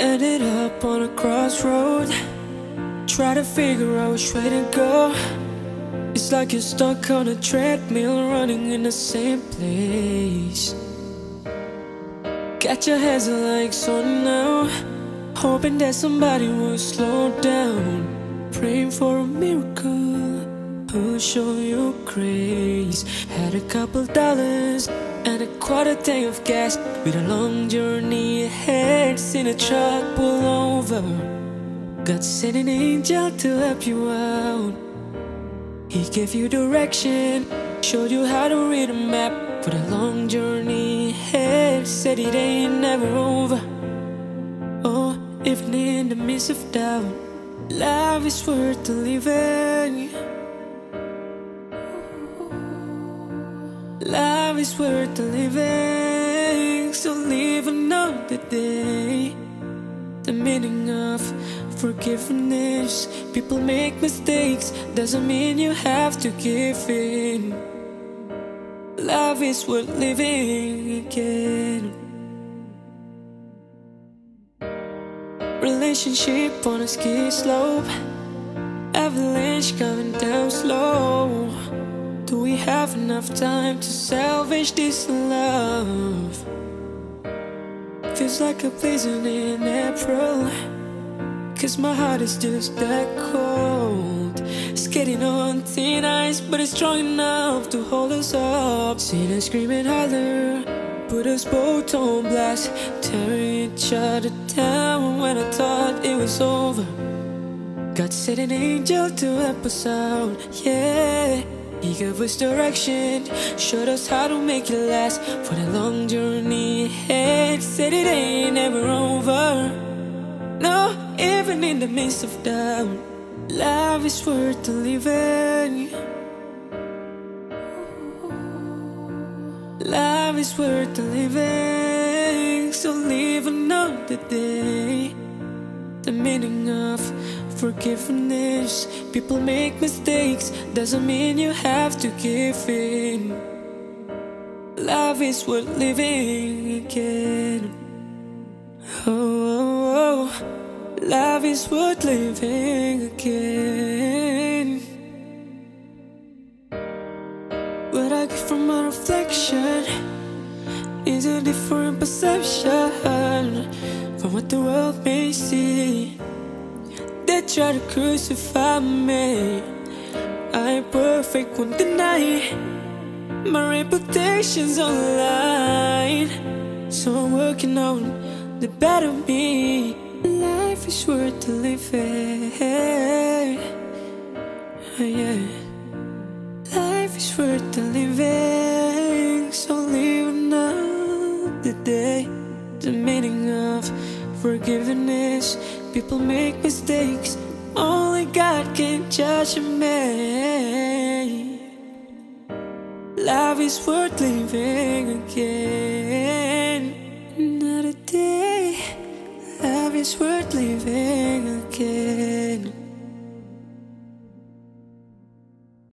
Ended up on a crossroad. Try to figure out which way to go. It's like you're stuck on a treadmill running in the same place. Got your hands and legs on now. Hoping that somebody will slow down. Praying for a miracle. Who'll show you grace? Had a couple dollars and a quarter tank of gas. With a long journey ahead, seen a truck pull over. God sent an angel to help you out. He gave you direction, showed you how to read a map for the long journey ahead. Said it ain't never over. Oh, even in the midst of doubt, life is worth living. Life is worth living, so live another day. The meaning of forgiveness. People make mistakes, doesn't mean you have to give in. Life is worth living again. Relationship on a ski slope, avalanche coming have enough time to salvage this love? Feels like a blizzard in April. Cause my heart is just that cold. It's getting on thin ice, but it's strong enough to hold us up. Seen us screaming holler, put us both on blast, tearing each other down when I thought it was over. God sent an angel to help us out, yeah. He gave us direction, showed us how to make it last for the long journey ahead. Said it ain't ever over. No, even in the midst of doubt, love is worth living. Love is worth living, so live another day. The meaning of forgiveness. People make mistakes, doesn't mean you have to give in. Love is worth living again. Oh, oh, oh. life is worth living again. What I get from my reflection is a different perception from what the world may see. Try to crucify me. I ain't perfect, won't deny. My reputation's online, so I'm working on the better me. Life is worth living. Oh, yeah. Life is worth living, forgiveness. People make mistakes, only God can judge me. Life is worth living again. Another day, life is worth living again.